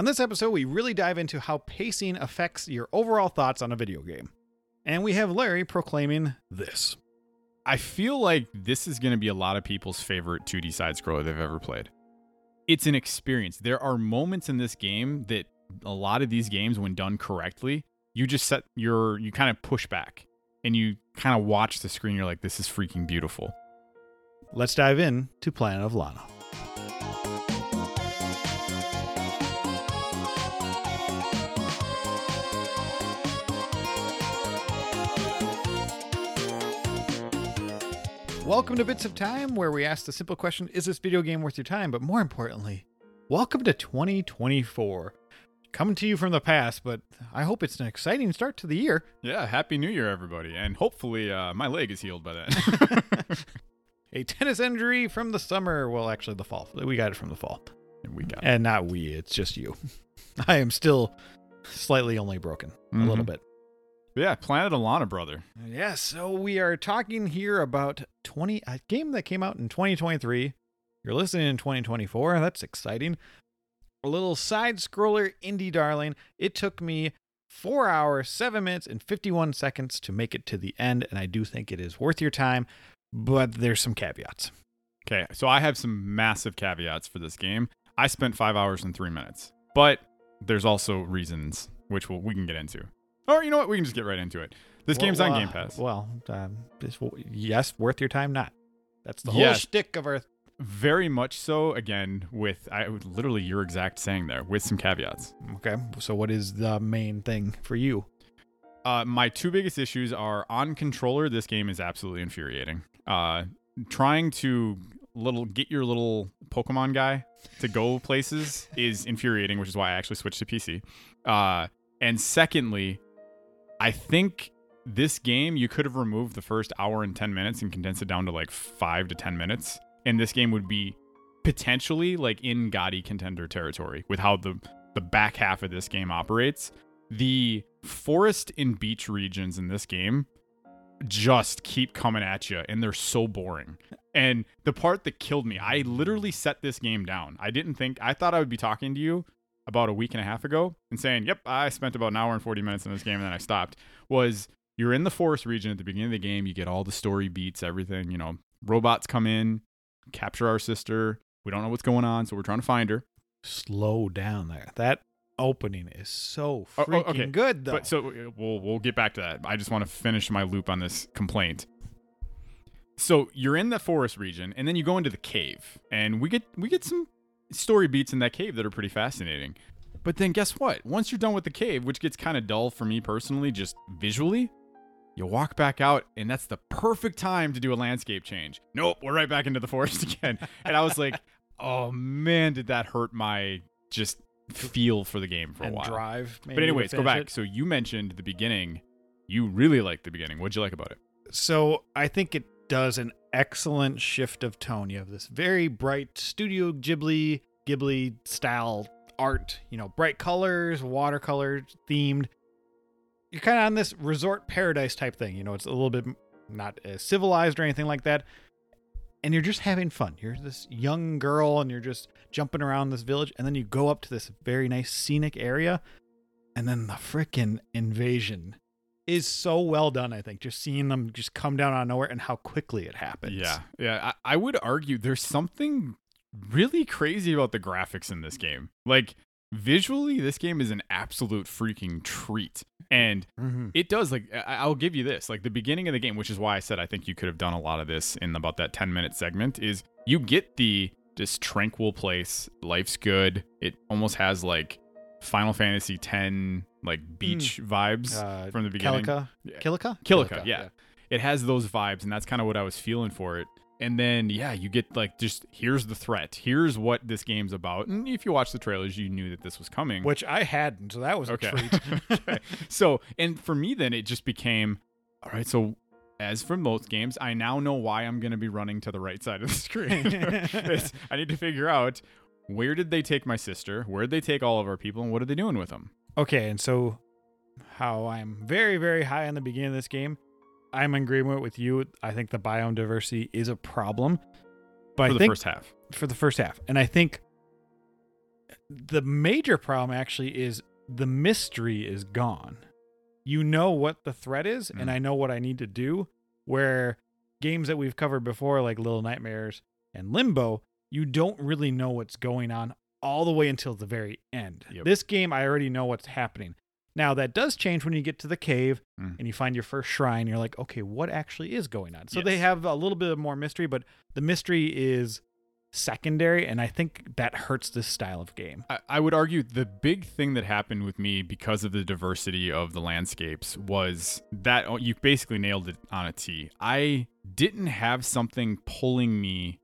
On this episode, we really dive into how pacing affects your overall thoughts on a video game. And we have Larry proclaiming this. I feel like this is going to be a lot of people's favorite 2D side scroller they've ever played. It's an experience. There are moments in this game that a lot of these games, when done correctly, you just set your, you kind of push back and you kind of watch the screen. You're like, this is freaking beautiful. Let's dive in to Planet of Lana. Welcome to Bits of Time, where we ask the simple question Is this video game worth your time? But more importantly, welcome to 2024. Coming to you from the past, but I hope it's an exciting start to the year. Yeah, happy new year, everybody. And hopefully uh, my leg is healed by then. A tennis injury from the summer. Well, actually, the fall. We got it from the fall. And we got it. And not we, it's just you. I am still slightly only broken, a little Mhm. Yeah, Planet of Lana, brother. Yes, so we are talking here about 20 a game that came out in 2023. You're listening in 2024. That's exciting. A little side scroller indie darling. It took me 4 hours, 7 minutes and 51 seconds to make it to the end and I do think it is worth your time, but there's some caveats. Okay, so I have some massive caveats for this game. I spent five hours and three minutes, but there's also reasons which we'll, we can get into. Or you know what? We can just get right into it. This Well, game's on uh, Game Pass. Well, um, this, yes, worth your time not. That's the whole Yes. shtick of our Very much so. Again, with I literally your exact saying there, with some caveats. Okay. So what is the main thing for you? Uh, my two biggest issues are on controller. This game is absolutely infuriating. Uh, trying to little get your little Pokemon guy to go places is infuriating, which is why I actually switched to PC. Uh, and secondly, I think this game you could have removed the first hour and ten minutes and condensed it down to like five to ten minutes, and this game would be potentially like in GOTY contender territory with how the the back half of this game operates. The forest and beach regions in this game just keep coming at you and they're so boring. And the part that killed me, I literally set this game down. I didn't think I thought I would be talking to you about a week and a half ago and saying, "Yep, I spent about an hour and 40 minutes in this game and then I stopped." Was you're in the forest region at the beginning of the game, you get all the story beats, everything, you know, robots come in, capture our sister. We don't know what's going on, so we're trying to find her. Slow down there. That opening is so Oh, oh, freaking okay. good, though. But so uh, we'll we'll get back to that. I just want to finish my loop on this complaint. So you're in the forest region, and then you go into the cave, and we get we get some story beats in that cave that are pretty fascinating. But then guess what? Once you're done with the cave, which gets kind of dull for me personally, just visually, you walk back out, and that's the perfect time to do a landscape change. Nope, we're right back into the forest again. And I was like, oh man, did that hurt my just feel for the game for a and while. drive. maybe But anyways, go back. it. So you mentioned the beginning. You really liked the beginning. What'd you like about it? So I think it does an excellent shift of tone. You have this very bright Studio Ghibli Ghibli style art. You know, bright colors, watercolor themed. You're kind of on this resort paradise type thing. You know, it's a little bit not as civilized or anything like that. And you're just having fun. You're this young girl and you're just jumping around this village. And then you go up to this very nice scenic area. And then the frickin' invasion is so well done, I think. Just seeing them just come down out of nowhere and how quickly it happens. Yeah, yeah. I, I would argue there's something really crazy about the graphics in this game. Like visually, this game is an absolute freaking treat, and Mhm. it does. Like I, I'll give you this. Like the beginning of the game, which is why I said I think you could have done a lot of this in about that 10 minute segment. Is you get the this tranquil place. Life's good. It almost has like Final Fantasy 10 like beach vibes Uh, from the beginning. Kilika? Yeah. Kilika? Kilika, yeah. It has those vibes, and that's kind of what I was feeling for it. And then, yeah, you get like just here's the threat. Here's what this game's about. And if you watch the trailers, you knew that this was coming. Which I hadn't, so that was Okay. a treat. Okay. So, and for me, then it just became all right. So, as for most games, I now know why I'm going to be running to the right side of the screen. I need to figure out where did they take my sister? Where did they take all of our people? And what are they doing with them? Okay, and so how I'm very, very high on the beginning of this game. I'm in agreement with you. I think the biome diversity is a problem. But For I the think first half. for the first half. And I think the major problem actually is the mystery is gone. You know what the threat is, and Mm. I know what I need to do. Where games that we've covered before, like Little Nightmares and Limbo, you don't really know what's going on all the way until the very end. Yep. This game, I already know what's happening. Now that does change when you get to the cave Mm. and you find your first shrine. You're like, okay, what actually is going on? So they have a little bit of more mystery, but the mystery is secondary, and I think that hurts this style of game. I, I would argue the big thing that happened with me because of the diversity of the landscapes was that oh, you basically nailed it on a T. I didn't have something pulling me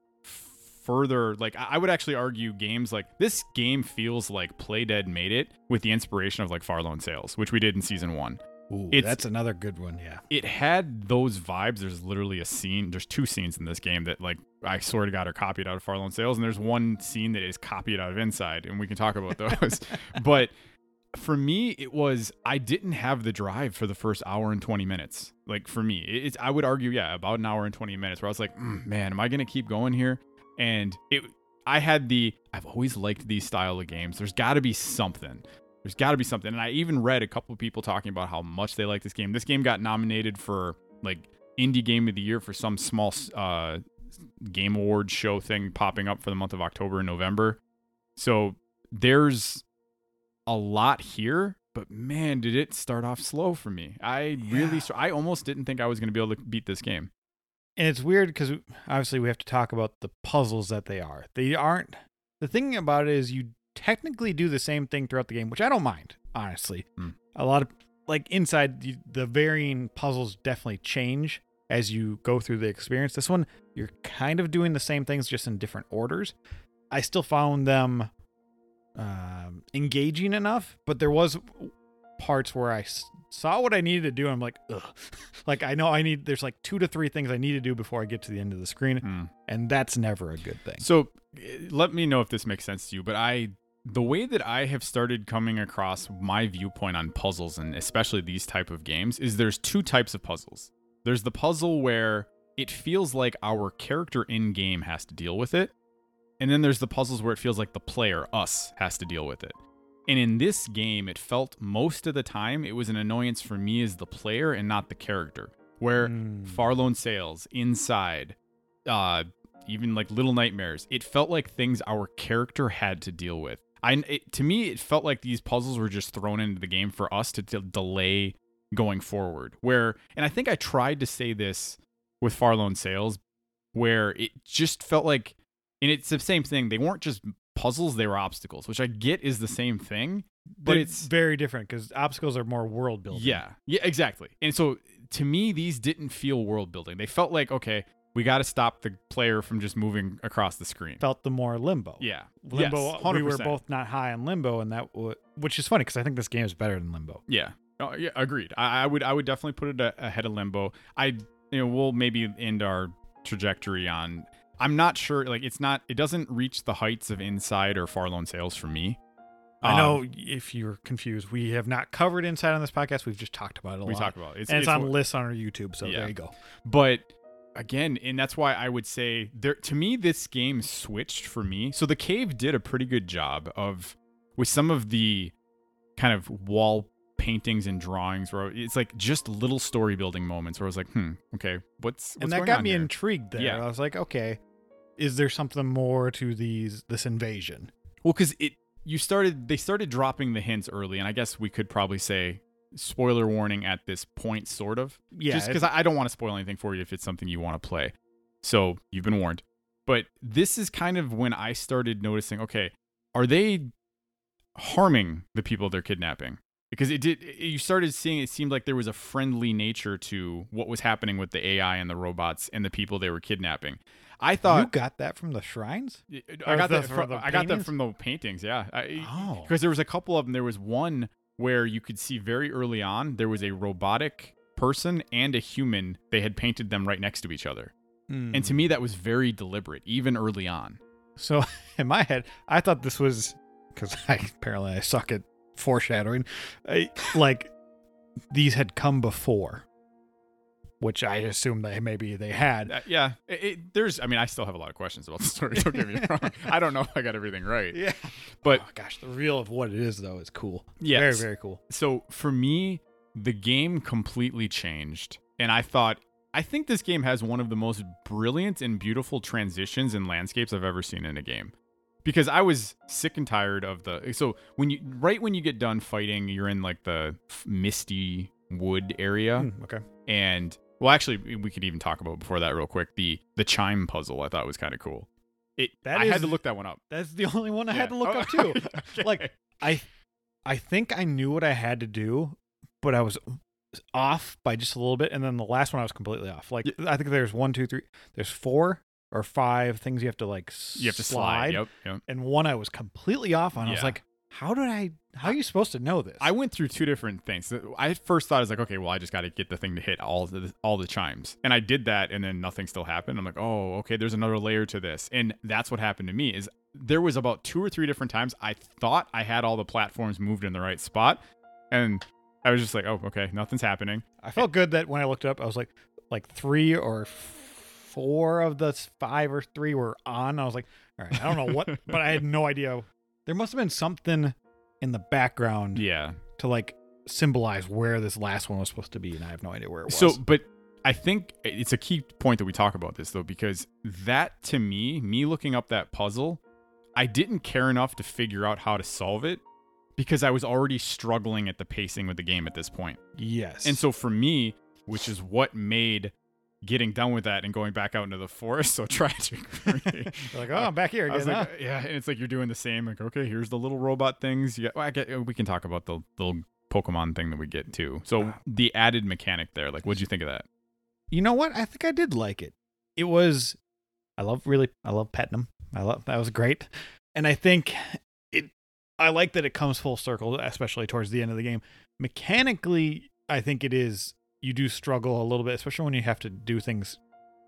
further. Like I would actually argue games like this game feels like Playdead made it with the inspiration of like Far Lone Sails, which we did in season one. Ooh, It's- that's another good one. Yeah. It had those vibes. There's literally a scene. There's two scenes in this game that like I sort of got are copied out of Far Lone Sails, and there's one scene that is copied out of Inside, and we can talk about those. but for me, it was I didn't have the drive for the first hour and 20 minutes. Like for me, it's I would argue, yeah, about an hour and 20 minutes where I was like, "Mm, man, am I gonna keep going here? And it, I had the I've always liked these style of games. There's got to be something. There's got to be something. And I even read a couple of people talking about how much they like this game. This game got nominated for like indie game of the year for some small uh, game awards show thing popping up for the month of October and November. So there's a lot here, but man, did it start off slow for me. I really, Yeah. str- I almost didn't think I was going to be able to beat this game. And it's weird because obviously we have to talk about the puzzles that they are. They aren't. The thing about it is you technically do the same thing throughout the game, which I don't mind, honestly. Hmm. A lot of like inside you, the varying puzzles definitely change as you go through the experience. This one, you're kind of doing the same things just in different orders. I still found them um, engaging enough, but there was parts where I saw what I needed to do. And I'm like, ugh. like I know I need. There's like two to three things I need to do before I get to the end of the screen, Hmm. and that's never a good thing. So eh, let me know if this makes sense to you, but I the way that I have started coming across my viewpoint on puzzles and especially these type of games is there's two types of puzzles. There's the puzzle where it feels like our character in game has to deal with it. And then there's the puzzles where it feels like the player, us, has to deal with it. And in this game, it felt most of the time it was an annoyance for me as the player and not the character. Where Mm. Far Lone Sails, Inside, uh, even like Little Nightmares, it felt like things our character had to deal with. I it, to me, it felt like these puzzles were just thrown into the game for us to, to delay going forward. Where, and I think I tried to say this with Far Lone Sails, where it just felt like, and it's the same thing. They weren't just puzzles; they were obstacles, which I get is the same thing, but it's very different because obstacles are more world building. yeah, yeah, exactly. And so to me, these didn't feel world building. They felt like okay, we got to stop the player from just moving across the screen. felt the more limbo. Yeah, Limbo. Yes, we were both not high on limbo, and that w- which is funny because I think this game is better than limbo. Yeah. Oh, yeah, agreed. I, I would I would definitely put it a, ahead of Limbo. I you know we'll maybe end our trajectory on. I'm not sure. Like it's not. It doesn't reach the heights of Inside or Far Lone Sails for me. I Um, know if you're confused, we have not covered inside on this podcast. We've just talked about it a we lot. We talked about it. It's, and it's, it's on lists on our YouTube. So Yeah. there you go. But again, and that's why I would say there to me this game switched for me. So the cave did a pretty good job of with some of the kind of wall paintings and drawings where it's like just little story building moments where I was like, hmm, okay, what's, what's and that got me here? intrigued. There, Yeah. I was like, okay, is there something more to these this invasion? Well, because it you started they started dropping the hints early, and I guess we could probably say spoiler warning at this point, sort of. Yeah, just because I I don't want to spoil anything for you if it's something you want to play. So you've been warned. But this is kind of when I started noticing, okay, are they harming the people they're kidnapping? Because it did you started seeing it seemed like there was a friendly nature to what was happening with the AI and the robots and the people they were kidnapping. I thought you got that from the shrines. I got that from the I got that paintings? from the paintings, yeah. I, Oh. because there was a couple of them. There was one where you could see very early on there was a robotic person and a human. They had painted them right next to each other, and to hmm. me that was very deliberate, even early on. So in my head, I thought this was because I apparently I suck at foreshadowing. I, like these had come before. Which I assume they maybe they had. Uh, yeah, it, it- there's. I mean, I still have a lot of questions about the story. Don't get me wrong. I don't know if I got everything right. Yeah, But- oh, gosh, the reveal of what it is though is cool. Yeah, very very cool. So for me, the game completely changed, and I thought. I think this game has one of the most brilliant and beautiful transitions and landscapes I've ever seen in a game. Because I was sick and tired of the so when you right when you get done fighting, you're in like the misty wood area. Hmm, okay. and well actually we could even talk about before that real quick the the chime puzzle i thought was kind of cool it That i had to look that one up That's the only one I had to look Oh, up too. okay. Like I I think I knew what I had to do, but I was off by just a little bit, and then the last one I was completely off. Like I think there's one, two, three. There's four or five things you have to like you have to slide, yep, yep. and one I was completely off on. I was like, how did I? How are you supposed to know this? i went through two different things i first thought i was like okay well i just got to get the thing to hit all the all the chimes and i did that and then nothing still happened i'm like oh okay there's another layer to this and that's what happened to me is there was about two or three different times i thought i had all the platforms moved in the right spot and i was just like oh okay nothing's happening I felt good that when I looked up, I was like, like three or four of the five or three were on. I was like, all right, I don't know what, but I had no idea. There must have been something in the background yeah to like symbolize where this last one was supposed to be, and I have no idea where it was. So, but I think it's a key point that we talk about this though, because that to me, me looking up that puzzle, I didn't care enough to figure out how to solve it because I was already struggling at the pacing with the game at this point. yes, And so for me, which is what made getting done with that and going back out into the forest so tragic like, oh, I'm back here I was again. like, huh? yeah, and it's like you're doing the same. Like, okay, here's the little robot things. Yeah, well, I get, we can talk about the little Pokemon thing that we get too. So ah. the added mechanic there, like, what'd you think of that? you know what? I think I did like it. It was, I love really, I love them. I love that was great, and I think it. I like that it comes full circle, especially towards the end of the game. Mechanically, I think it is. You do struggle a little bit, especially when you have to do things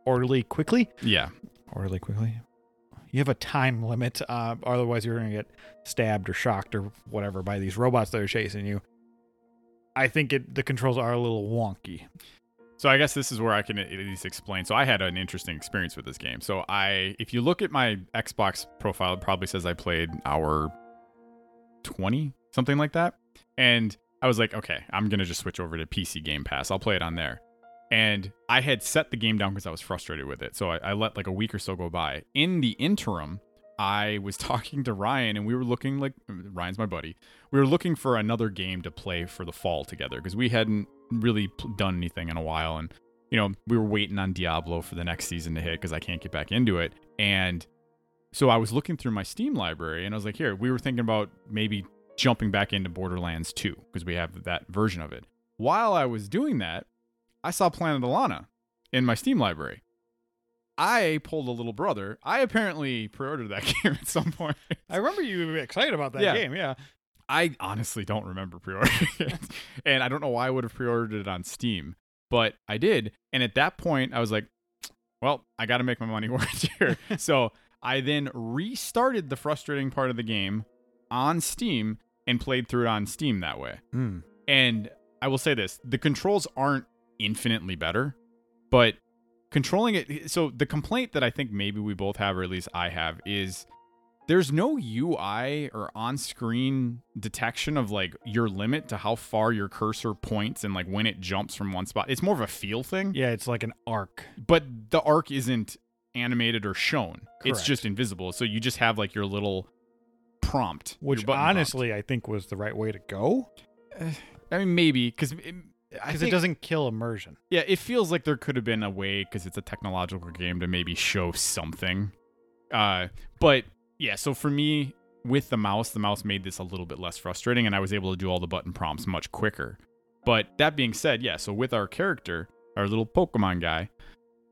orderly quickly. Yeah, Orderly quickly. You have a time limit, uh, otherwise you're going to get stabbed or shocked or whatever by these robots that are chasing you. I think it the controls are a little wonky. So I guess this is where I can at least explain. So I had an interesting experience with this game. So I, if you look at my Xbox profile, it probably says I played hour twenty, something like that. And I was like, okay, I'm gonna just switch over to PC Game Pass. I'll play it on there. And I had set the game down because I was frustrated with it. So I, I let like a week or so go by. In the interim, I was talking to Ryan, and we were looking like Ryan's my buddy. We were looking for another game to play for the fall together because we hadn't really done anything in a while and you know we were waiting on diablo for the next season to hit because i can't get back into it and so i was looking through my steam library and i was like here we were thinking about maybe jumping back into borderlands 2 because we have that version of it while i was doing that i saw Planet of Lana in my steam library i pulled a little brother i apparently pre-ordered that game at some point I remember you were excited about that Yeah. game. Yeah. I honestly don't remember pre-ordering it, and I don't know why I would have pre-ordered it on Steam, but I did. And at that point, I was like, "Well, I got to make my money worth here." so I then restarted the frustrating part of the game on Steam and played through it on Steam that way. Mm. And I will say this: the controls aren't infinitely better, but controlling it. So the complaint that I think maybe we both have, or at least I have, is there's no UI or on-screen detection of like your limit to how far your cursor points and like when it jumps from one spot. It's more of a feel thing, Yeah, it's like an arc. but the arc isn't animated or shown. It's just invisible. So you just have like your little prompt, Which button prompt. honestly I think was the right way to go. I mean, maybe because Because it doesn't kill immersion. Yeah, it feels like there could have been a way because it's a technological game to maybe show something. Uh, but yeah, so for me, with the mouse, the mouse made this a little bit less frustrating, and I was able to do all the button prompts much quicker. But that being said, yeah, so with our character, our little Pokemon guy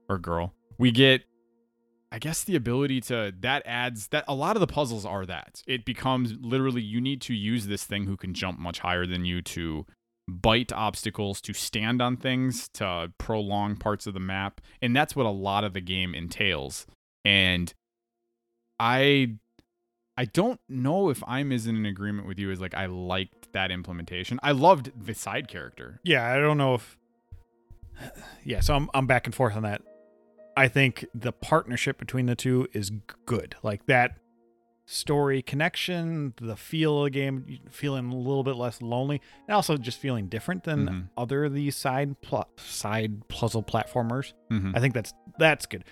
or girl, we get, I guess, the ability to that adds that a lot of the puzzles are that it becomes literally you need to use this thing who can jump much higher than you to bite obstacles, to stand on things, to prolong parts of the map. And that's what a lot of the game entails. And I I don't know if I'm as in an agreement with you as like I liked that implementation. I loved the side character. Yeah, I don't know if yeah, so I'm I'm back and forth on that. I think the partnership between the two is good. Like that story connection, the feel of the game, feeling a little bit less lonely, and also just feeling different than Mhm. other of these side pl- side puzzle platformers. Mhm. I think that's that's good.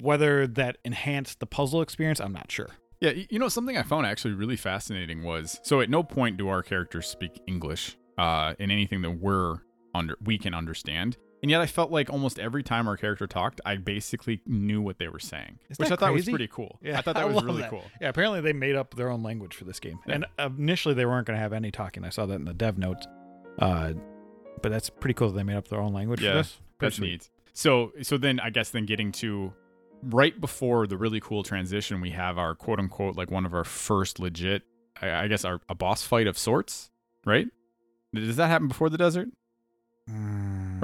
Whether that enhanced the puzzle experience, I'm not sure. Yeah, you know something I found actually really fascinating was so at no point do our characters speak English uh, in anything that we're under we can understand, and yet I felt like almost every time our character talked, I basically knew what they were saying, Isn't which I thought was pretty cool. Yeah, I thought that I was really that. cool. Yeah, apparently they made up their own language for this game. Yeah. And initially they weren't going to have any talking. I saw that in the dev notes. Uh, but that's pretty cool that they made up their own language Yeah, for this. Pretty That's sweet. neat. So so then I guess then getting to right before the really cool transition, we have our quote unquote like one of our first legit, I, I guess our a boss fight of sorts, right? Does that happen before the desert?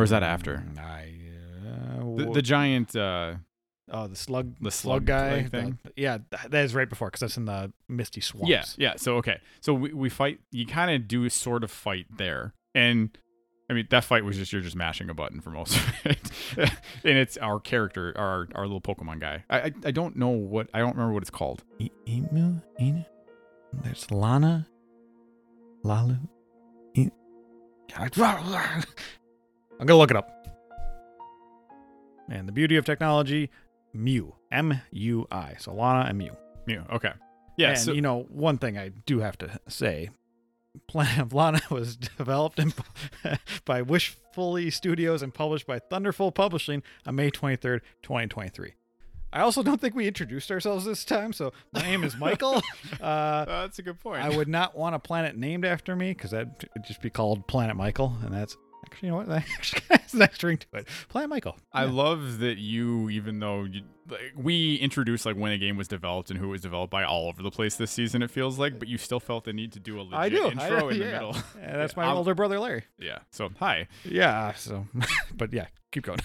Or is that after? I, uh, The, the giant. Uh, oh, the slug, the slug slug guy thing? the- yeah, that is right before because that's in the misty swamps. yeah, yeah. So okay, so we, we fight. You kind of do a sort of fight there, and I mean that fight was just you're just mashing a button for most of it, and it's our character, our our little Pokemon guy. I I, I don't know what I don't remember what it's called. E- Emu, Enu. There's Lana, Lalu. E- I'm gonna look it up. And the beauty of technology, Mew, M U I. So Lana and Mew. Mew. Okay. Yeah. and so you know, one thing I do have to say, Planet of Lana was developed and by Wishfully Studios and published by Thunderful Publishing on May 23rd, 2023. I also don't think we introduced ourselves this time, so my name is Michael. Uh, that's a good point. I would not want a planet named after me because that'd just be called Planet Michael, and that's actually you know what that actually has a nice ring to it. Planet Michael. I Yeah. love that you, even though you, like, we introduced like when a game was developed and who it was developed by all over the place this season, it feels like, but you still felt the need to do a legit I do. I- intro in the middle. Yeah, that's Yeah, my I'm- older brother Larry. Yeah. So hi. Yeah. So, but yeah, keep going.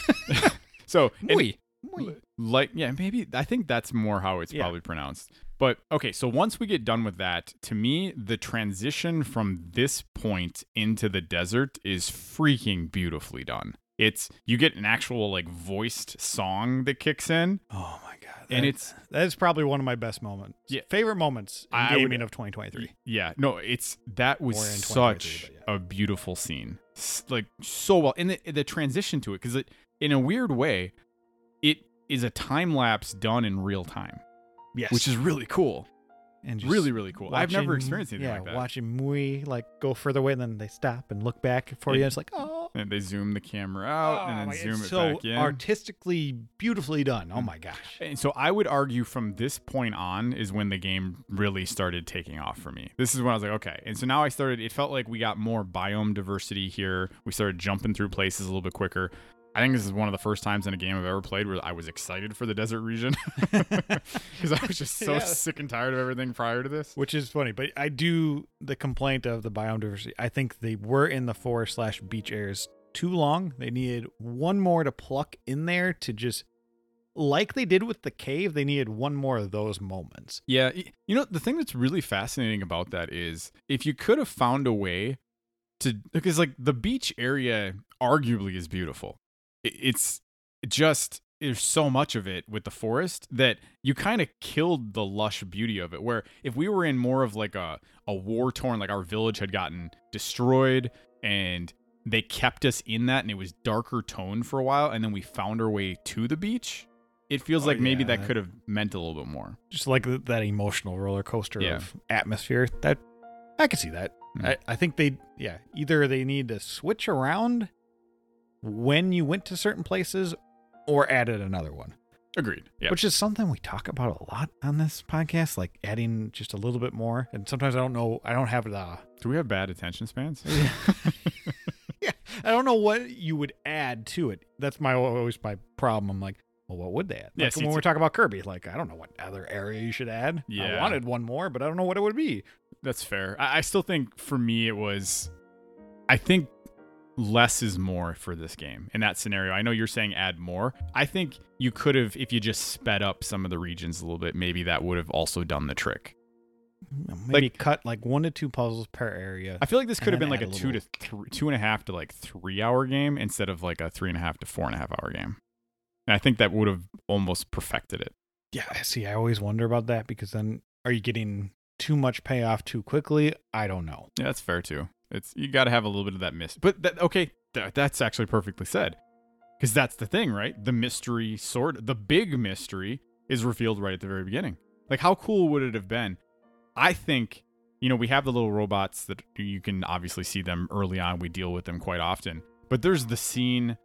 So and, Muy. Muy. like yeah, maybe I think that's more how it's Yeah. probably pronounced. But okay, so once we get done with that, to me, the transition from this point into the desert is freaking beautifully done. It's you get an actual like voiced song that kicks in, Oh my god. and That- it's that is probably one of my best moments. Yeah. Favorite moments in I would- of 2023. Yeah, no, it's that was Or in 2023, such but a beautiful scene, like so well, and the the transition to it because it, in a weird way, it is a time lapse done in real time, Yes. which is really cool, and just really really cool. I've never experienced anything yeah, like that. watching Mui like go further away, and then they stop and look back for you. And it's like, oh, and they zoom the camera out oh and then my- zoom it so back in. artistically beautifully done. Oh mm. my gosh. and so I would argue from this point on is when the game really started taking off for me. This is when I was like, okay. And so now I started, it felt like we got more biome diversity here. We started jumping through places a little bit quicker. I think this is one of the first times in a game I've ever played where I was excited for the desert region because I was just so Yeah. sick and tired of everything prior to this. Which is funny, but I do the complaint of the biome diversity. I think they were in the forest slash beach areas too long. They needed one more to pluck in there to just like they did with the cave. They needed one more of those moments. Yeah, you know the thing that's really fascinating about that is if you could have found a way to because like the beach area arguably is beautiful. It's just there's so much of it with the forest that you kind of killed the lush beauty of it. Where if we were in more of like a a war torn, like our village had gotten destroyed and they kept us in that and it was darker tone for a while and then we found our way to the beach. It feels Oh, like maybe yeah, that could have meant a little bit more. Just like th- that emotional roller coaster Yeah. of atmosphere. That I could see that. Mm. I, I think they yeah, either they need to switch around when you went to certain places or added another one. Agreed. Yeah. which is something we talk about a lot on this podcast, like adding just a little bit more. And sometimes I don't know, I don't have the, Do we have bad attention spans? yeah, I don't know what you would add to it. That's my always my problem. I'm like, well, what would they add? Yeah, Like see, when we're talking about Kirby, like I don't know what other area you should add. Yeah. I wanted one more, but I don't know what it would be. That's fair. I, I still think for me it was I think less is more for this game in that scenario. I know you're saying add more. I think you could have if you just sped up some of the regions a little bit, maybe that would have also done the trick. maybe cut like one to two puzzles per area. I feel like this could have been like a a two to three, two and a half to like three hour game instead of like a three and a half to four and a half hour game. And I think that would have almost perfected it. Yeah, see, I always wonder about that because then are you getting too much payoff too quickly? I don't know. Yeah, that's fair too. It's you got to have a little bit of that mystery. But that okay, th- that's actually perfectly said. Because that's the thing, right? The mystery sort, the big mystery is revealed right at the very beginning. Like, how cool would it have been? I think, you know, we have the little robots that you can obviously see them early on. We deal with them quite often. But there's the scene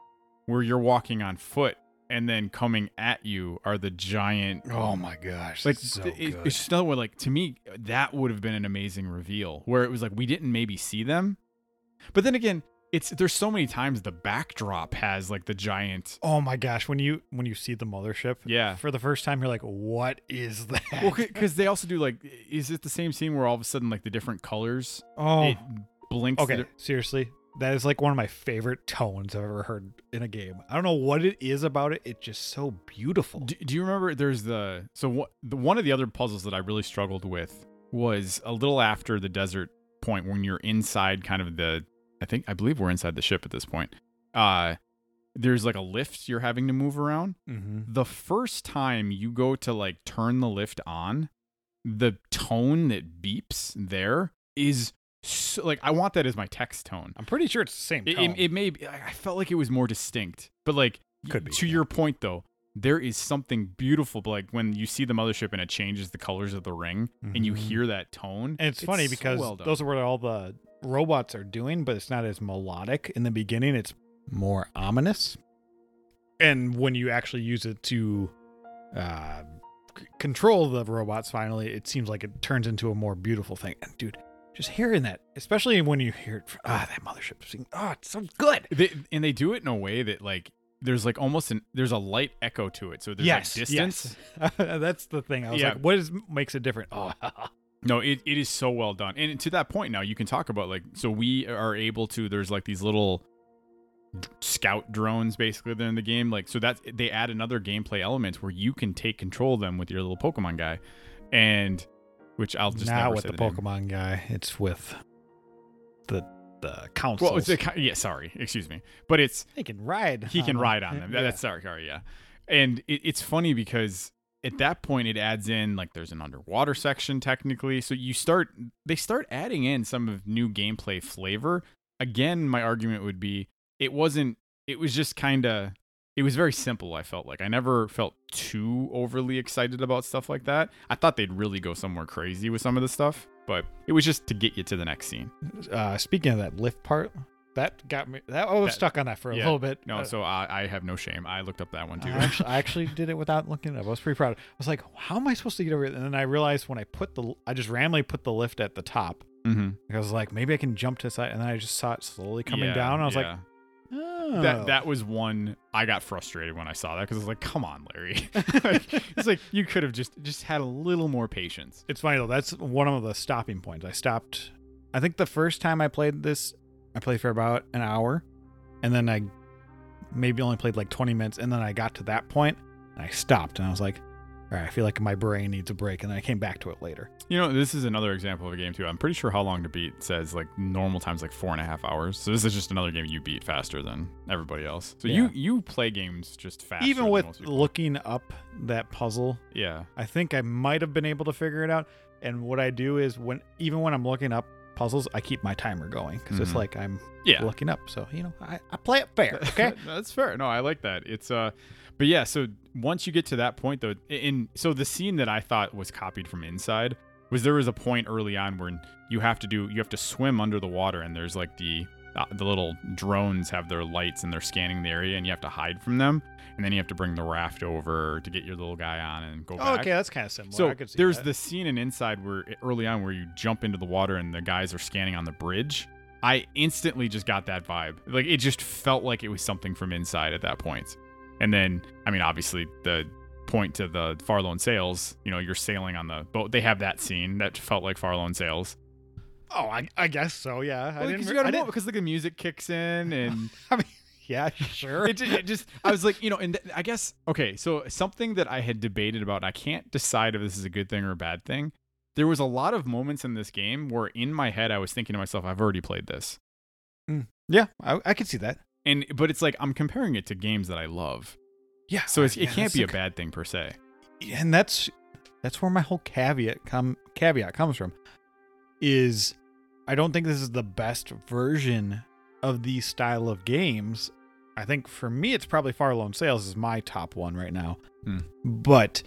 where you're walking on foot and then coming at you are the giant Oh my gosh, like so it- it's just another one like to me that would have been an amazing reveal where it was like we didn't maybe see them but then again it's there's so many times the backdrop has like the giant oh my gosh, when you when you see the mothership, yeah for the first time, you're like, what is that? well because they also do like is it the same scene where all of a sudden like the different colors oh, blinks okay, di- seriously. That is like one of my favorite tones I've ever heard in a game. I don't know what it is about it. It's just so beautiful. do, do you remember there's the so what the one of the other puzzles that i really struggled with was a little after the desert point when you're inside kind of the i think i believe we're inside the ship at this point uh there's like a lift you're having to move around mm-hmm. the first time you go to like turn the lift on the tone that beeps there is so, like i want that as my text tone I'm pretty sure it's the same it, tone. it, it may be, I I felt like it was more distinct, but like Could be, to yeah. your point though, there is something beautiful. But like when you see the mothership and it changes the colors of the ring, and you Mhm. hear that tone, And it's, funny so because well those are what all the robots are doing, but it's not as melodic in the beginning. It's more ominous. And when you actually use it to uh, c- control the robots, finally, it seems like it turns into a more beautiful thing. And dude, just hearing that, especially when you hear it, fr- ah, that mothership sing, oh, it's so good. they, and they do it in a way that like there's like almost an there's a light echo to it. So there's yes, like distance. yes. That's the thing. I was Yeah. like, what is makes it different? Oh, No, it, it is so well done. And to that point now, you can talk about like so we are able to there's like these little scout drones basically that are in the game. Like so that they add another gameplay element where you can take control of them with your little Pokemon guy. And which I'll just not with the name. Pokemon guy. It's with the the council. Well, it's a, yeah, sorry, excuse me. But it's He can ride. he can ride on them. Yeah. That's sorry, sorry, yeah. And it, it's funny because at that point it adds in like there's an underwater section technically. So you start they start adding in some of new gameplay flavor. Again, my argument would be it wasn't it was just kind of it was very simple i felt like i never felt too overly excited about stuff like that i thought they'd really go somewhere crazy with some of the stuff but it was just to get you to the next scene Uh, speaking of that lift part, that got me. That I was That- stuck on that for a yeah. little bit. no Uh, so I, I have no shame i looked up that one too I actually, I actually did it without looking it up. I was pretty proud. I was like, how am I supposed to get over it? And then I realized when I put the, I just randomly put the lift at the top. mm-hmm. I was like, maybe I can jump to the side. And then I just saw it slowly coming Yeah, down. I was yeah. like, oh. that that was one I got frustrated when I saw that because I was like, "Come on, Larry!" it's like you could have just just had a little more patience. It's funny though. That's one of the stopping points. I stopped. I think the first time I played this, I played for about an hour, and then I maybe only played like 20 minutes, and then I got to that point and I stopped, and I was like, all right, I feel like my brain needs a break, and then I came back to it later. You know, this is another example of a game too. I'm pretty sure how long to beat says like normal times like four and a half hours. So this is just another game you beat faster than everybody else. So Yeah. you you play games just fast. Even with looking up that puzzle, yeah, I think I might have been able to figure it out. And what I do is when even when I'm looking up puzzles, I keep my timer going because it's Mhm. like I'm yeah, looking up. So you know, I, I play it fair. Okay. that's fair. No, I like that. It's uh, but yeah. So once you get to that point, though, in so the scene that I thought was copied from Inside was there was a point early on where you have to do you have to swim under the water, and there's like the uh, the little drones have their lights and they're scanning the area, and you have to hide from them, and then you have to bring the raft over to get your little guy on and go back. okay, that's kind of similar. So I could see there's that. the scene in Inside where early on where you jump into the water and the guys are scanning on the bridge. I instantly just got that vibe. Like it just felt like it was something from Inside at that point. And then, I mean, obviously the point to the Farlone Sails, you know, you're sailing on the boat. They have that scene that felt like Farlone Sails. Oh, I, I guess so. Yeah, I didn't. because you gotta didn't- move because like the music kicks in and I mean, yeah, sure. it, it just I was like, you know, and th- I guess okay, so something that I had debated about, I can't decide if this is a good thing or a bad thing. there was a lot of moments in this game where in my head I was thinking to myself, I've already played this. Mm, yeah, I, I could see that. And but it's like I'm comparing it to games that I love. Yeah. So it's, yeah, it can't be a bad thing per se. and that's that's where my whole caveat come caveat comes from is I don't think this is the best version of these style of games. I think for me it's probably Far Lone Sails is my top one right now. Hmm. But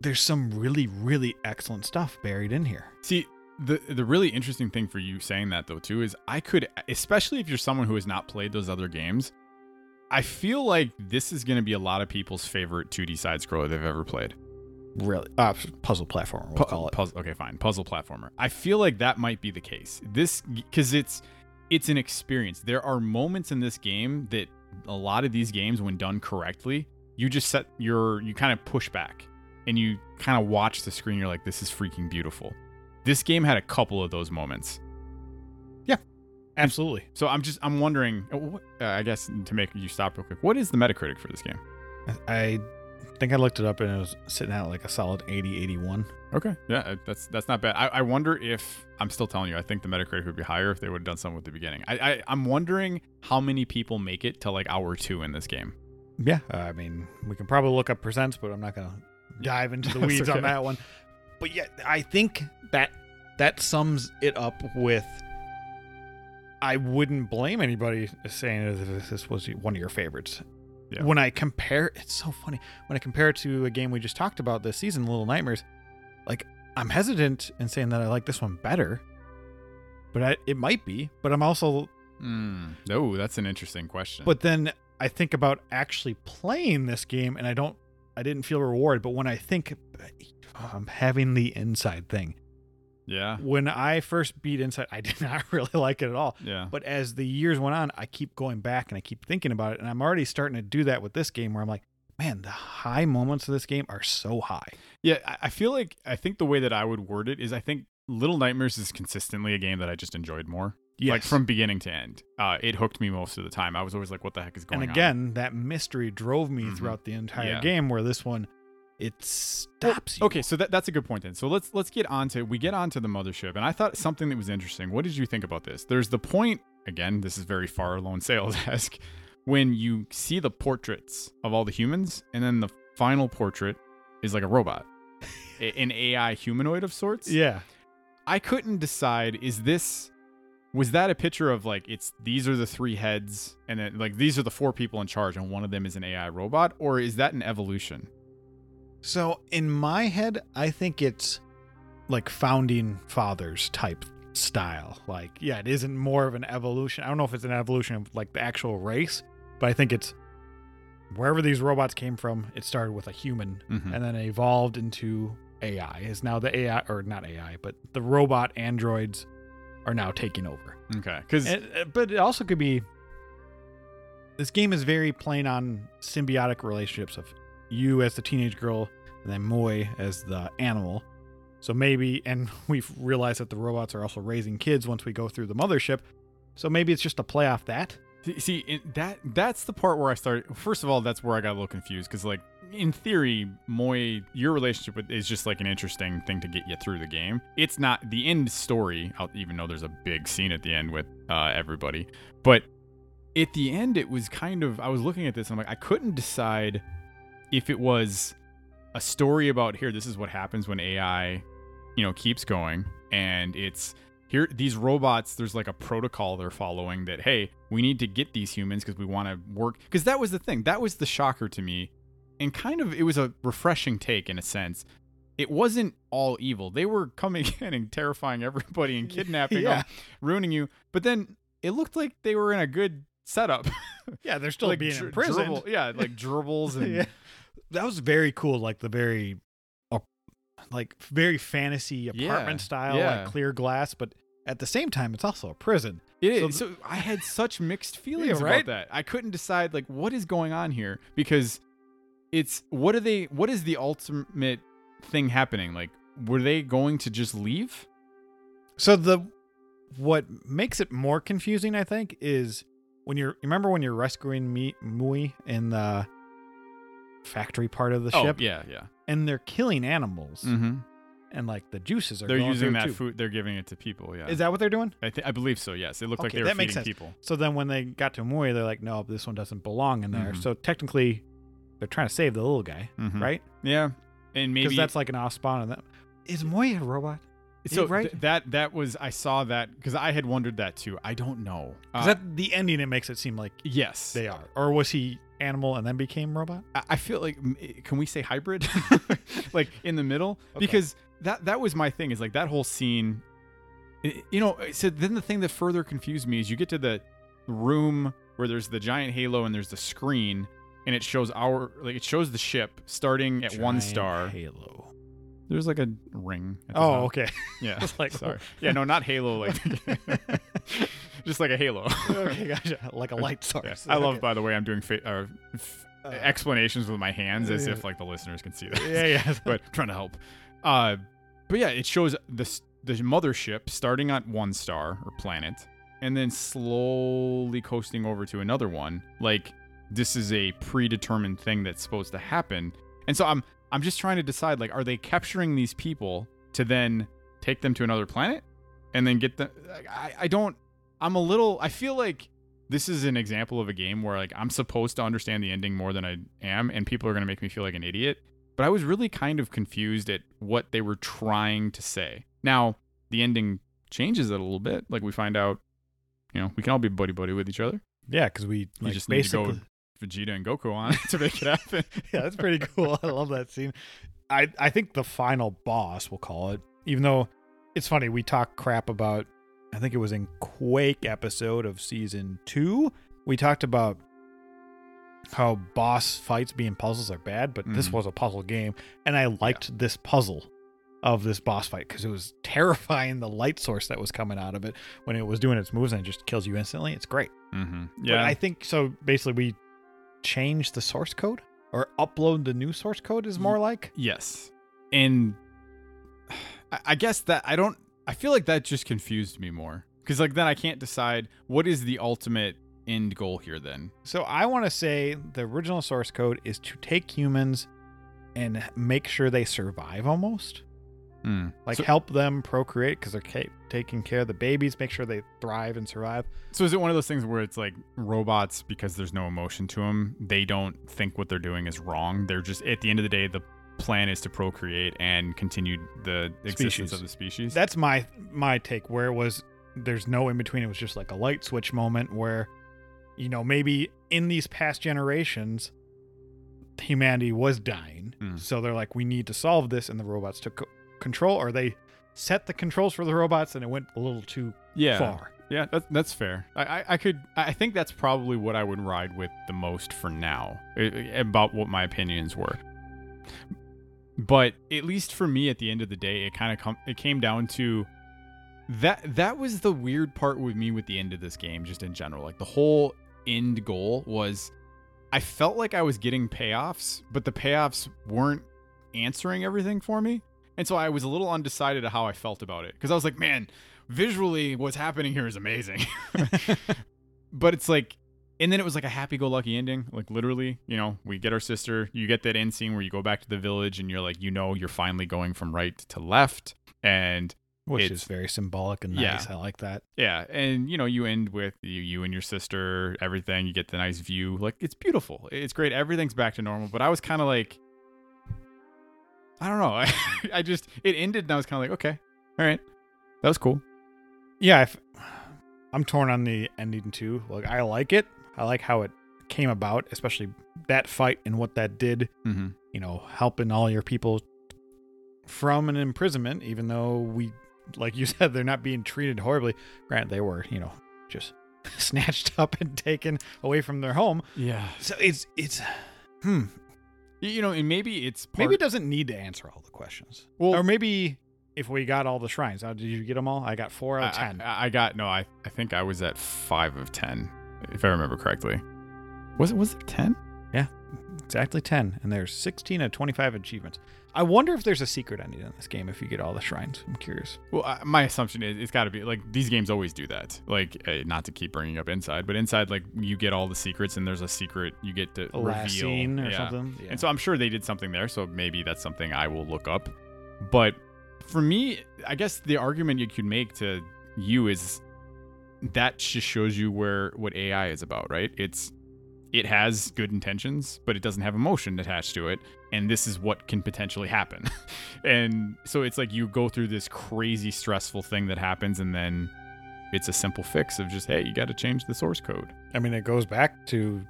there's some really really excellent stuff buried in here. See, the the really interesting thing for you saying that though too is I could especially if you're someone who has not played those other games, I feel like this is going to be a lot of people's favorite 2D side scroller they've ever played. Really uh, puzzle platformer we'll Pu- call it. Puzzle, okay, fine. Puzzle platformer. I feel like that might be the case. This because it's it's an experience. There are moments in this game that a lot of these games, when done correctly, you just set your you kind of push back and you kind of watch the screen. You're like, this is freaking beautiful. This game had a couple of those moments. Yeah, absolutely. So I'm just I'm wondering. uh, Uh, I guess to make you stop real quick, what is the Metacritic for this game? I think I looked it up and it was sitting at like a solid 80 81. Okay, yeah, uh, that's that's not bad. I, I wonder if I'm still telling you, I think the Metacritic would be higher if they would have done something with the beginning. I, I I'm wondering how many people make it to like hour two in this game. Yeah, uh, I mean, we can probably look up percents, but I'm not gonna dive into the weeds okay. on that one. But yeah, I think that that sums it up with. I wouldn't blame anybody saying that this was one of your favorites. Yeah. When I compare, it's so funny when I compare it to a game we just talked about this season, Little Nightmares. Like I'm hesitant in saying that I like this one better, but I, it might be. But I'm also Hmm. Oh, that's an interesting question. but then I think about actually playing this game, and I don't, I didn't feel reward, But when I think, oh, I'm having the inside thing. yeah, When I first beat Inside, I did not really like it at all. yeah, But as the years went on, I keep going back and I keep thinking about it, and I'm already starting to do that with this game, where I'm like, man, the high moments of this game are so high. yeah. I- I feel like I think the way that I would word it is I think Little Nightmares is consistently a game that I just enjoyed more. Like from beginning to end, uh, it hooked me most of the time. I was always like, "What the heck is going on?" and on?" again, that mystery drove me Mhm. throughout the entire Yeah. game. Where this one, it stops you. Okay, so that, that's a good point then. So let's let's get on to we get on to the mothership, and I thought something that was interesting. What did you think about this? There's the point again. This is very far lone sails esque when you see the portraits of all the humans, and then the final portrait is like a robot, an AI humanoid of sorts. Yeah. I couldn't decide. Is this was that a picture of like it's these are the three heads, and then like these are the four people in charge, and one of them is an AI robot, or is that an evolution? So in my head, I think it's like founding fathers type style. Like, yeah, it isn't more of an evolution. I don't know if it's an evolution of like the actual race, but I think it's wherever these robots came from, it started with a human Mhm. and then evolved into AI. Is now the AI or not AI, but the robot androids are now taking over. Okay, because uh, but it also could be this game is very playing on symbiotic relationships of you as the teenage girl and then Moy as the animal. So maybe, and we've realized that the robots are also raising kids once we go through the mothership. So maybe it's just a play off that. See, see that that's the part where I started. First of all, that's where I got a little confused because, like, in theory, Moy, your relationship with is just like an interesting thing to get you through the game. It's not the end story, even though there's a big scene at the end with uh, everybody. But at the end, it was kind of. I was looking at this, and I'm like, I couldn't decide if it was a story about here. This is what happens when AI, you know, keeps going, and it's here these robots there's like a protocol they're following that hey we need to get these humans because we want to work because that was the thing that was the shocker to me and kind of it was a refreshing take in a sense it wasn't all evil they were coming in and terrifying everybody and kidnapping Yeah. them ruining you but then it looked like they were in a good setup Yeah, they're still like being dr- in prison. dribble- yeah like dribbles and yeah. That was very cool. Like the very, uh, like very fantasy apartment Yeah, style, yeah. like clear glass, but at the same time, it's also a prison. It So is. So, I had such mixed feelings Yeah, right? about that. I couldn't decide like what is going on here because it's what are they what is the ultimate thing happening? Like were they going to just leave? So the what makes it more confusing, I think, is when you're remember when you're rescuing me Mui in the factory part of the oh, ship, yeah, yeah. and they're killing animals. Mm-hmm. and like the juices are. They're using that too. food. They're giving it to people. Yeah. Is that what they're doing? I, th- I believe so. Yes. It looked like Okay, they were that makes sense. people. So then when they got to Mui, they're like, no, this one doesn't belong in there. Mhm. So technically, they're trying to save the little guy, Mhm. right? Yeah. And maybe Because that's like an off spawn. And that is Moy a robot? so right? th- that that was I saw that because I had wondered that too. I don't know. Is Uh, that the ending? It makes it seem like yes. they are, or was he animal and then became robot? I I feel like eh, can we say hybrid, like in the middle? Okay. Because that that was my thing. Is like that whole scene. You know. So then the thing that further confused me is you get to the room where there's the giant halo and there's the screen, and it shows our like it shows the ship starting at one star. Halo. There's like a ring. Oh, top. okay. Yeah. was like, sorry. Yeah, no, not Halo. Like, just like a Halo. okay, gotcha. Like a light source. Yeah. I love, Okay. by the way, I'm doing fa- uh, f- Uh, explanations with my hands as yeah. if like the listeners can see that. Yeah, yeah. but trying to help. Uh, but yeah, it shows the the mothership starting at one star or planet, and then slowly coasting over to another one. Like this is a predetermined thing that's supposed to happen. And so I'm I'm just trying to decide like, are they capturing these people to then take them to another planet, and then get them? I I don't. I'm a little. I feel like this is an example of a game where like I'm supposed to understand the ending more than I am, and people are gonna make me feel like an idiot. But I was really kind of confused at what they were trying to say. Now the ending changes it a little bit. Like we find out, you know, we can all be buddy buddy with each other. Yeah, because we like, just need to go basically. Vegeta and Goku on it to make it happen. yeah, that's pretty cool. I love that scene. I I think the final boss, we'll call it, even though it's funny, we talk crap about. I think it was in Quake episode of season two. We talked about how boss fights being puzzles are bad, but this Mhm. was a puzzle game, and I liked this puzzle of this boss fight because it was terrifying. The light source that was coming out of it when it was doing its moves and it just kills you instantly. It's great. mm-hmm. But Yeah, I think so. Basically, we change the source code or upload the new source code is more like. Yes. And I- guess that I don't I feel like that just confused me more. Cuz like then I can't decide what is the ultimate end goal here then. So I want to say the original source code is to take humans and make sure they survive almost. Hmm. Like so, help them procreate because they're ca- taking care of the babies, make sure they thrive and survive. so is it one of those things where it's like robots because there's no emotion to them, they don't think what they're doing is wrong. They're just at the end of the day the plan is to procreate and continue the existence Species. of the species. That's my my take. Where it was there's no in between. It was just like a light switch moment where, you know, maybe in these past generations, humanity was dying. Hmm. So they're like, we need to solve this, and the robots took control, or they set the controls for the robots, and it went a little too yeah. far. Yeah, that's that's fair. I, I, I could I think that's probably what I would ride with the most for now about what my opinions were. But at least for me, at the end of the day, it kind of com- it came down to that that was the weird part with me with the end of this game, just in general. Like the whole end goal was, I felt like I was getting payoffs, but the payoffs weren't answering everything for me, and so I was a little undecided of how I felt about it because I was like, man visually what's happening here is amazing but it's like and then it was like a happy-go-lucky ending like literally you know we get our sister you get that end scene where you go back to the village and you're like you know you're finally going from right to left and Which is very symbolic and Yeah. nice. I like that. yeah and you know you end with you, you and your sister everything you get the nice view like it's beautiful it's great everything's back to normal but i was kind of like i don't know I, I just it ended and i was kind of like okay all right that was cool Yeah, if, I'm torn on the ending too. Like I like it. I like how it came about, especially that fight and what that did. mm-hmm. you know, helping all your people from an imprisonment, even though we, like you said, they're not being treated horribly. Granted, they were, you know, just snatched up and taken away from their home. yeah So it's, it's, hmm, You know, and maybe it's part, maybe it doesn't need to answer all the questions. Well- or maybe if we got all the shrines, how did you get them all? I got four out of ten. I, I got no. I, I think I was at five of ten, if I remember correctly. Was it was it ten? Exactly 10 and there's 16 of 25 achievements i wonder if there's a secret ending in this game if you get all the shrines i'm curious Well, my assumption is it's got to be like these games always do that. Like, uh, not to keep bringing up inside, but inside, like you get all the secrets, and there's a secret you get to reveal. scene or Yeah. something yeah. And so I'm sure they did something there. So maybe that's something I will look up. But for me, I guess the argument you could make to you is that just shows you where what AI is about, right? It's it has good intentions, but it doesn't have emotion attached to it, and this is what can potentially happen. and so it's like you go through this crazy stressful thing that happens and then it's a simple fix of just hey, you got to change the source code. I mean, it goes back to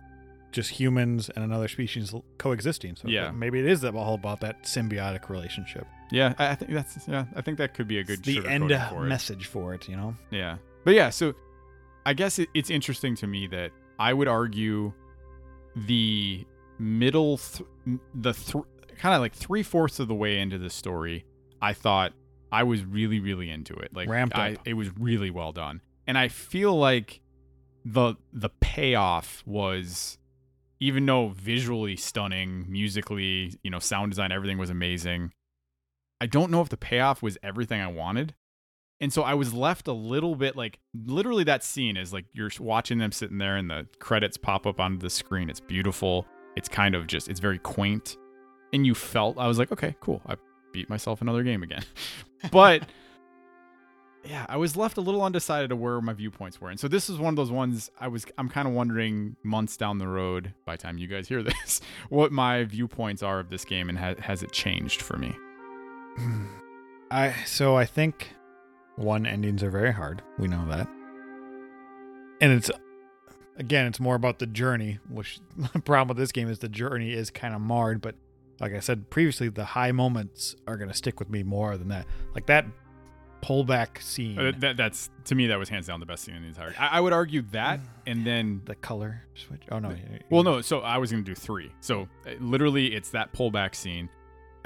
just humans and another species coexisting. So Yeah. maybe it is that all about that symbiotic relationship. Yeah, I, I think that's yeah, I think that could be a good the end for message for it, you know? Yeah. But yeah, so I guess it, it's interesting to me that I would argue the middle, th- the th- kind of like three fourths of the way into the story, I thought I was really, really into it. Like Ramped I, up. it was really well done, and I feel like the the payoff was, even though visually stunning, musically, you know, sound design, everything was amazing. I don't know if the payoff was everything I wanted. And so I was left a little bit like literally that scene is like you're watching them sitting there and the credits pop up onto the screen. It's beautiful. It's kind of just it's very quaint. And you felt I was like, okay, cool. I beat myself another game again. but yeah, I was left a little undecided of where my viewpoints were. And so this is one of those ones I was I'm kind of wondering months down the road by the time you guys hear this what my viewpoints are of this game and ha- has it changed for me. I so I think one endings are very hard. We know that. And it's again, it's more about the journey, which the problem with this game is the journey is kind of marred, but like I said previously, the high moments are going to stick with me more than that. Like that pullback scene, Uh, that, that's to me that was hands down the best scene in the entire. I, I would argue that, and then the color switch. Oh no. you- well, no. So I was gonna do three. So uh, literally, it's that pullback scene.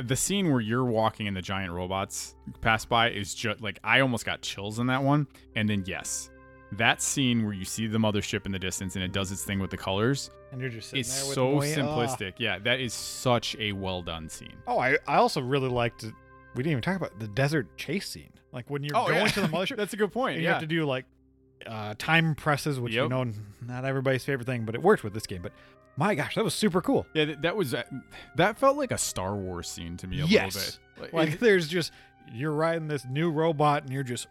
The scene where you're walking and the giant robots pass by is just like I almost got chills in that one. And then yes, that scene where you see the mothership in the distance and it does its thing with the colors And you're just sitting is there with so Moe- simplistic. Yeah, that is such a well done scene. Oh, I, I also really liked we didn't even talk about the desert chase scene. Like when you're going to the mothership, That's a good point. you Yeah. have to do like uh, time presses, which you Yep. know not everybody's favorite thing, but it worked with this game. But my gosh, that was super cool. yeah, th- that was uh, that felt like a Star Wars scene to me a Yes. little bit. Like there's just you're riding this new robot and you're just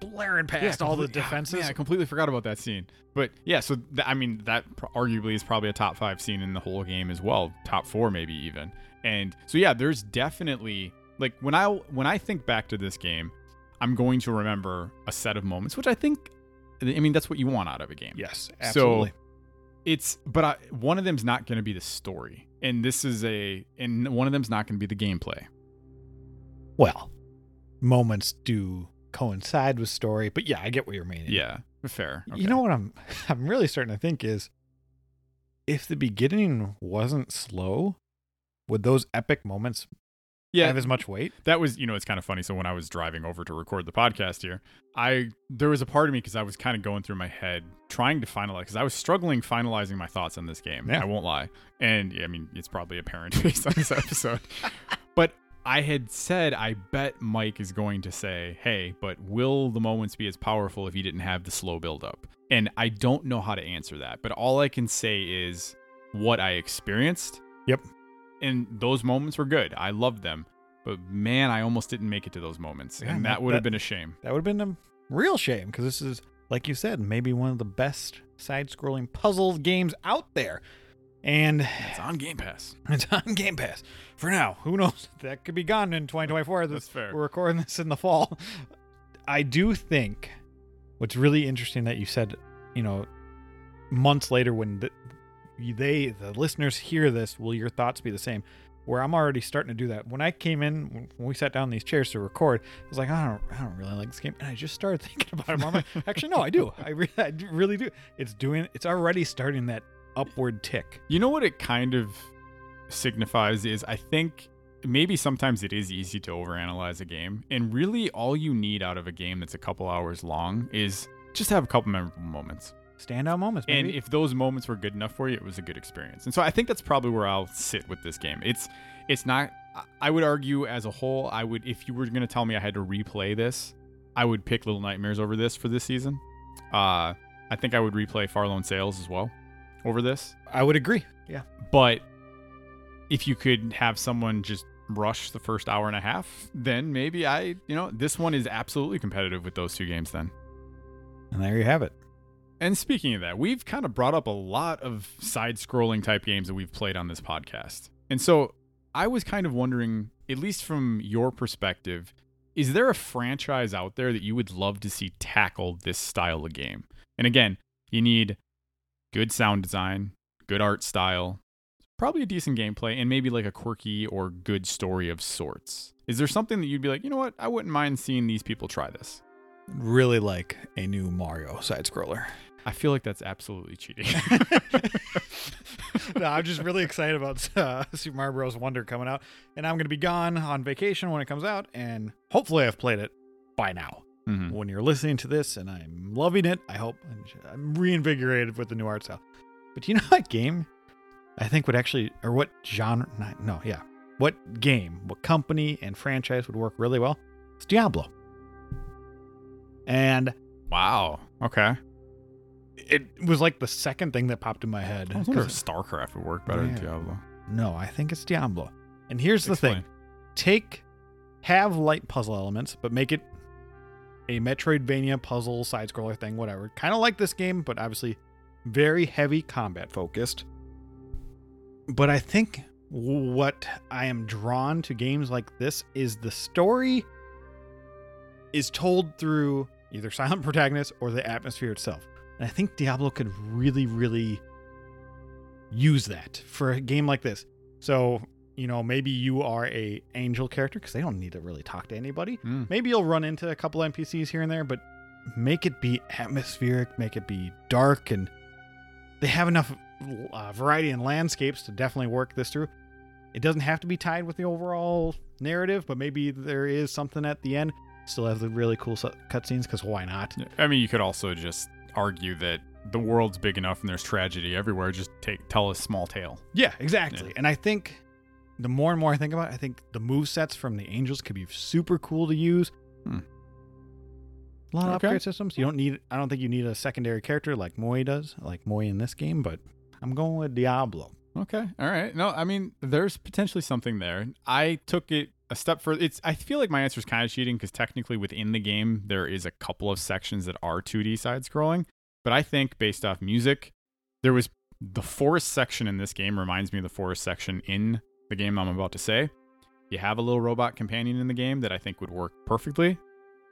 blaring past all the defenses. Yeah, I completely forgot about that scene. But yeah, so th- I mean, that pr- arguably is probably a top five scene in the whole game as well, top four maybe even. And so yeah, there's definitely like when I when I think back to this game, I'm going to remember a set of moments, which I think, I mean, that's what you want out of a game. yes, absolutely. It's but I, one of them's not going to be the story, and this is a and one of them's not going to be the gameplay. well, moments do coincide with story, but yeah, I get what you're meaning. Yeah, fair. You know what I'm I'm really starting to think is if the beginning wasn't slow, would those epic moments yeah, have as much weight? that was you know it's kind of funny so when i was driving over to record the podcast here i there was a part of me because i was kind of going through my head trying to finalize because i was struggling finalizing my thoughts on this game Yeah. i won't lie and yeah, i mean it's probably apparent based on this episode but i had said i bet mike is going to say hey but will the moments be as powerful if you didn't have the slow build up and i don't know how to answer that but all i can say is what i experienced Yep. And those moments were good. I loved them. But man, I almost didn't make it to those moments. Yeah, and that- that would have been a shame. That would have been a real shame because this is, like you said, maybe one of the best side-scrolling puzzle games out there. And It's on Game Pass. it's on Game Pass for now. Who knows? That could be gone in 2024. That's fair. We're recording this in the fall. I do think what's really interesting that you said, you know, months later when the, they, the listeners hear this, will your thoughts be the same? Where I'm already starting to do that. When I came in, when we sat down in these chairs to record, I was like, I don't, I don't really like this game, and I just started thinking about it. I'm like, actually, no, I do. I, re- I really do. It's doing. It's already starting that upward tick. You know what it kind of signifies is I think maybe sometimes it is easy to overanalyze a game. And really all you need out of a game that's a couple hours long is just have a couple memorable moments. Standout moments, And if those moments were good enough for you, it was a good experience. And so I think that's probably where I'll sit with this game. It's it's not I- would argue as a whole, I would if you were going to tell me I had to replay this, I would pick Little Nightmares over this for this season. Uh I think I would replay Far Lone Sails as well over this. I would agree. Yeah. But if you could have someone just rush the first hour and a half, then maybe I, you know, this one is absolutely competitive with those two games then. And there you have it. And speaking of that, we've kind of brought up a lot of side scrolling type games that we've played on this podcast. And so I was kind of wondering, at least from your perspective, is there a franchise out there that you would love to see tackle this style of game? And again, you need good sound design, good art style, probably a decent gameplay, and maybe like a quirky or good story of sorts. Is there something that you'd be like, you know what, I wouldn't mind seeing these people try this? Really like a new Mario side scroller. I feel like that's absolutely cheating. no, I'm just really excited about uh, Super Mario Bros. Wonder coming out, and I'm going to be gone on vacation when it comes out, and hopefully I've played it by now. Mhm. When you're listening to this, and I'm loving it, I hope I'm reinvigorated with the new art style. But you know what game I think would actually, or what genre? Not, no, yeah, what game, what company and franchise would work really well? It's Diablo. And Wow. Okay. It was like the second thing that popped in my head. I wonder if 'cause- StarCraft would work better than Diablo. No, I think it's Diablo. And here's the thing take, have light puzzle elements, but make it a Metroidvania puzzle side scroller thing, whatever. Kind of like this game, but obviously very heavy combat focused. But I think what I am drawn to games like this is the story is told through either silent protagonist or the atmosphere itself. And I think Diablo could really, really use that for a game like this. So, you know, maybe you are a angel character because they don't need to really talk to anybody. Mm. Maybe you'll run into a couple NPCs here and there, but make it be atmospheric, make it be dark, and they have enough uh, variety in landscapes to definitely work this through. It doesn't have to be tied with the overall narrative, but maybe there is something at the end. Still have the really cool su- cutscenes because why not? I mean, you could also just argue that the world's big enough and there's tragedy everywhere. Just take tell a small tale. Yeah, exactly. Yeah. And I think the more and more I think about it, I think the move sets from the Angels could be super cool to use. Hmm. A lot of Okay. upgrade systems. You don't need. I don't think you need a secondary character like Mui does, like Mui in this game. But I'm going with Diablo. Okay. All right. No, I mean, there's potentially something there. I took it a step further. It's. I feel like my answer is kind of cheating because technically within the game there is a couple of sections that are 2D side scrolling. But I think based off music, there was the forest section in this game reminds me of the forest section in the game I'm about to say. You have a little robot companion in the game that I think would work perfectly.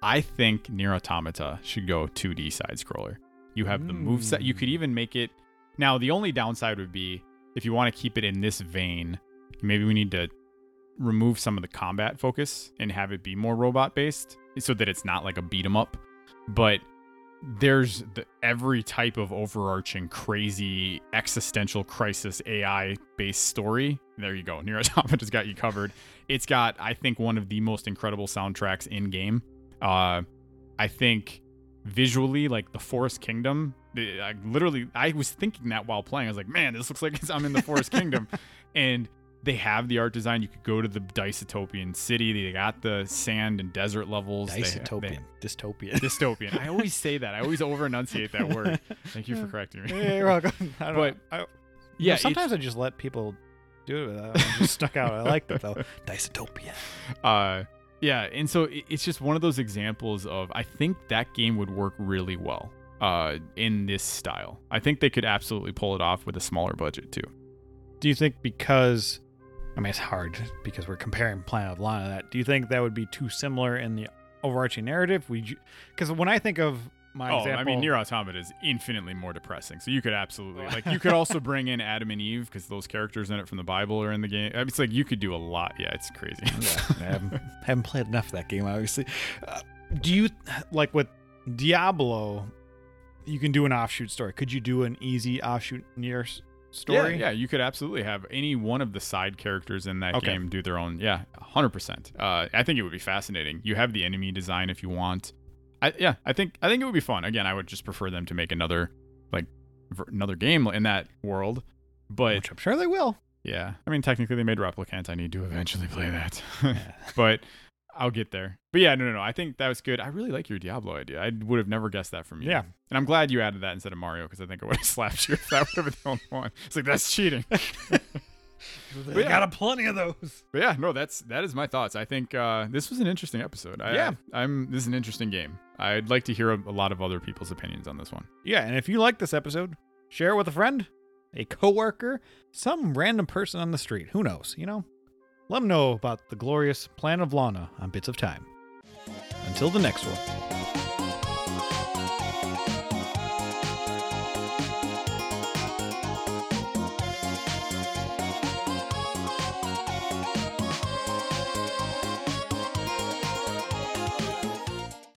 I think Nier Automata should go 2D side scroller. You have the move set. You could Mm. even make it. Now, the only downside would be if you want to keep it in this vein, maybe we need to remove some of the combat focus and have it be more robot based so that it's not like a beat 'em up. But there's the, every type of overarching crazy existential crisis AI based story. There you go. Nier Automata's got you covered. It's got, I think, one of the most incredible soundtracks in game. Uh, I think visually, like the Forest Kingdom, I literally, I was thinking that while playing. I was like, man, this looks like I'm in the Forest Kingdom. And they have the art design. You could go to the Dystopian city. They got the sand and desert levels. They- Dystopian, they- dystopian. dystopian. I always say that. I always over enunciate that word. Thank you for correcting me. Yeah, you're welcome. I don't But, know. I, Yeah, sometimes I just let people do it. Without, it just stuck out. I like that though. Dystopia. uh yeah and so it- it's just one of those examples of i think that game would work really well uh in this style i think they could absolutely pull it off with a smaller budget too Do you think because I mean it's hard because we're comparing Planet of Lana to that. Do you think that would be too similar in the overarching narrative? We because when I think of my oh example, i mean Nier Automata is infinitely more depressing so you could absolutely like you could also bring in adam and eve because those characters in it from the bible are in the game I mean, it's like you could do a lot yeah it's crazy yeah, I haven't, haven't played enough of that game, obviously. Uh, do you like with Diablo? You can do an offshoot story. Could you do an easy offshoot Nier story? Yeah, yeah, you could absolutely have any one of the side characters in that Okay. game do their own. Yeah, hundred percent. Uh, I think it would be fascinating. You have the enemy design if you want. I, yeah, I think I think it would be fun. Again, I would just prefer them to make another like ver- another game in that world. But which I'm sure they will. yeah, I mean, technically they made Replicant. I need to eventually play that. But I'll get there. But yeah, no, no, no. I think that was good. I really like your Diablo idea. I would have never guessed that from you. Yeah. And I'm glad you added that instead of Mario because I think I would have slapped you if that would have been the only one. It's like, that's cheating. They got a plenty of those. But yeah, no, that's that is my thoughts. I think uh, this was an interesting episode. I, Yeah. I, am This is an interesting game. I'd like to hear a, a lot of other people's opinions on this one. Yeah, and if you like this episode, share it with a friend, a coworker, some random person on the street. Who knows? You know, let them know about the glorious plan of Lana on Bits of Time. Until the next one.